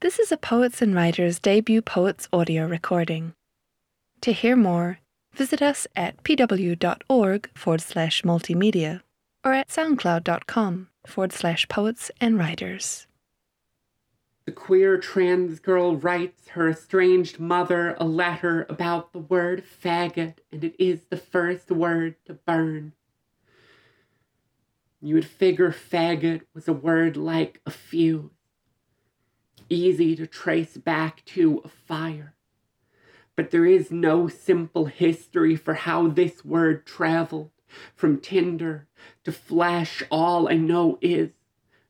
This is a Poets and Writers debut poets audio recording. To hear more, visit us at pw.org forward slash multimedia or at soundcloud.com forward slash poets and writers. The queer trans girl writes her estranged mother a letter about the word faggot, and it is the first word to burn. You would figure faggot was a word like a fuse, easy to trace back to fire. But there is no simple history for how this word traveled from tinder to flesh. All I know is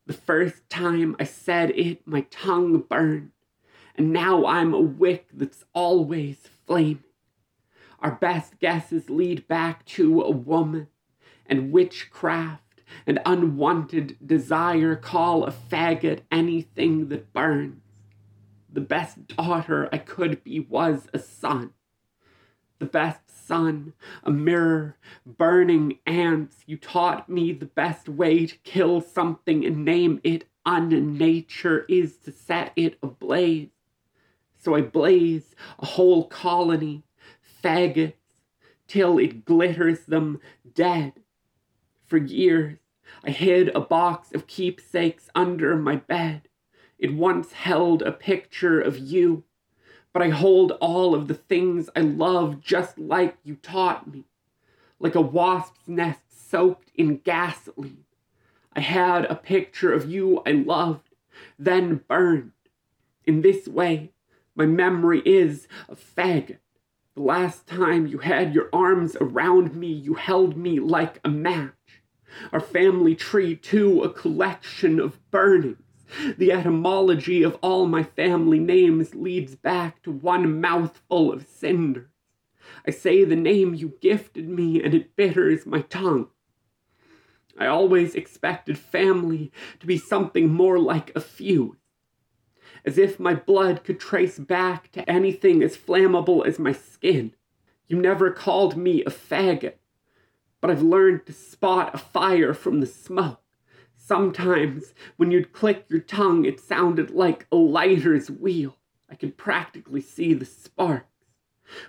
the first time I said it, my tongue burned, and now I'm a wick that's always flaming. Our best guesses lead back to a woman, and witchcraft and unwanted desire call a faggot anything that burns. The best daughter I could be was a son the best sun, a mirror, burning ants. You taught me the best way to kill something and name it unnature is to set it ablaze. So I blaze a whole colony, faggots, till it glitters them dead. For years, I hid a box of keepsakes under my bed. It once held a picture of you but I hold all of the things I love just like you taught me, like a wasp's nest soaked in gasoline. I had a picture of you I loved, then burned. In this way, my memory is a faggot. Last time you had your arms around me, you held me like a match. Our family tree, too, a collection of burnings. The etymology of all my family names leads back to one mouthful of cinders. I say the name you gifted me, and it bitters my tongue. I always expected family to be something more like a fuse, as if my blood could trace back to anything as flammable as my skin. You never called me a faggot, but I've learned to spot a fire from the smoke. Sometimes, when you'd click your tongue, it sounded like a lighter's wheel. I could practically see the sparks.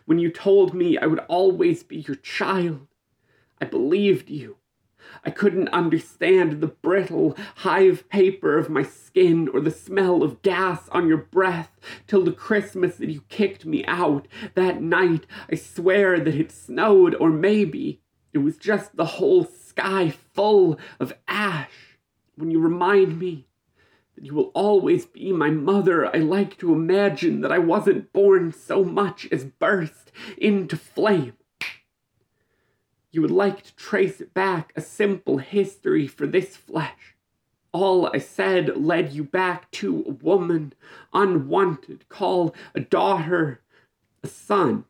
When you told me I would always be your child, I believed you. I couldn't understand the brittle hive paper of my skin or the smell of gas on your breath till the Christmas that you kicked me out. That night, I swear that it snowed, or maybe it was just the whole sky full of ash when you remind me that you will always be my mother, I like to imagine that I wasn't born so much as burst into flame. You would like to trace back a simple history for this flesh. All I said led you back to a woman, unwanted, call a daughter, a son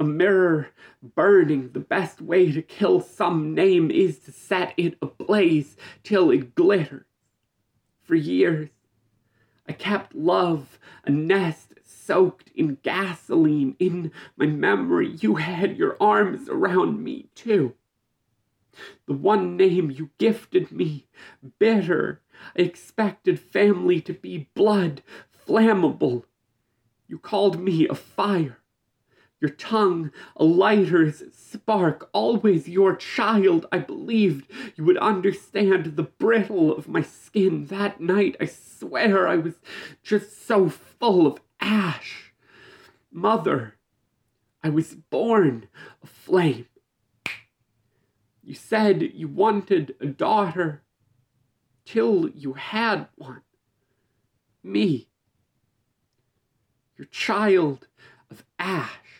a mirror burning, the best way to kill some name is to set it ablaze till it glitters. For years, I kept love, a nest soaked in gasoline. In my memory, you had your arms around me, too. The one name you gifted me, bitter. I expected family to be blood, flammable. You called me a fire your tongue a lighter's spark, always your child. I believed you would understand the brittle of my skin. That night, I swear I was just so full of ash. Mother, I was born a flame. You said you wanted a daughter till you had one. Me, your child of ash.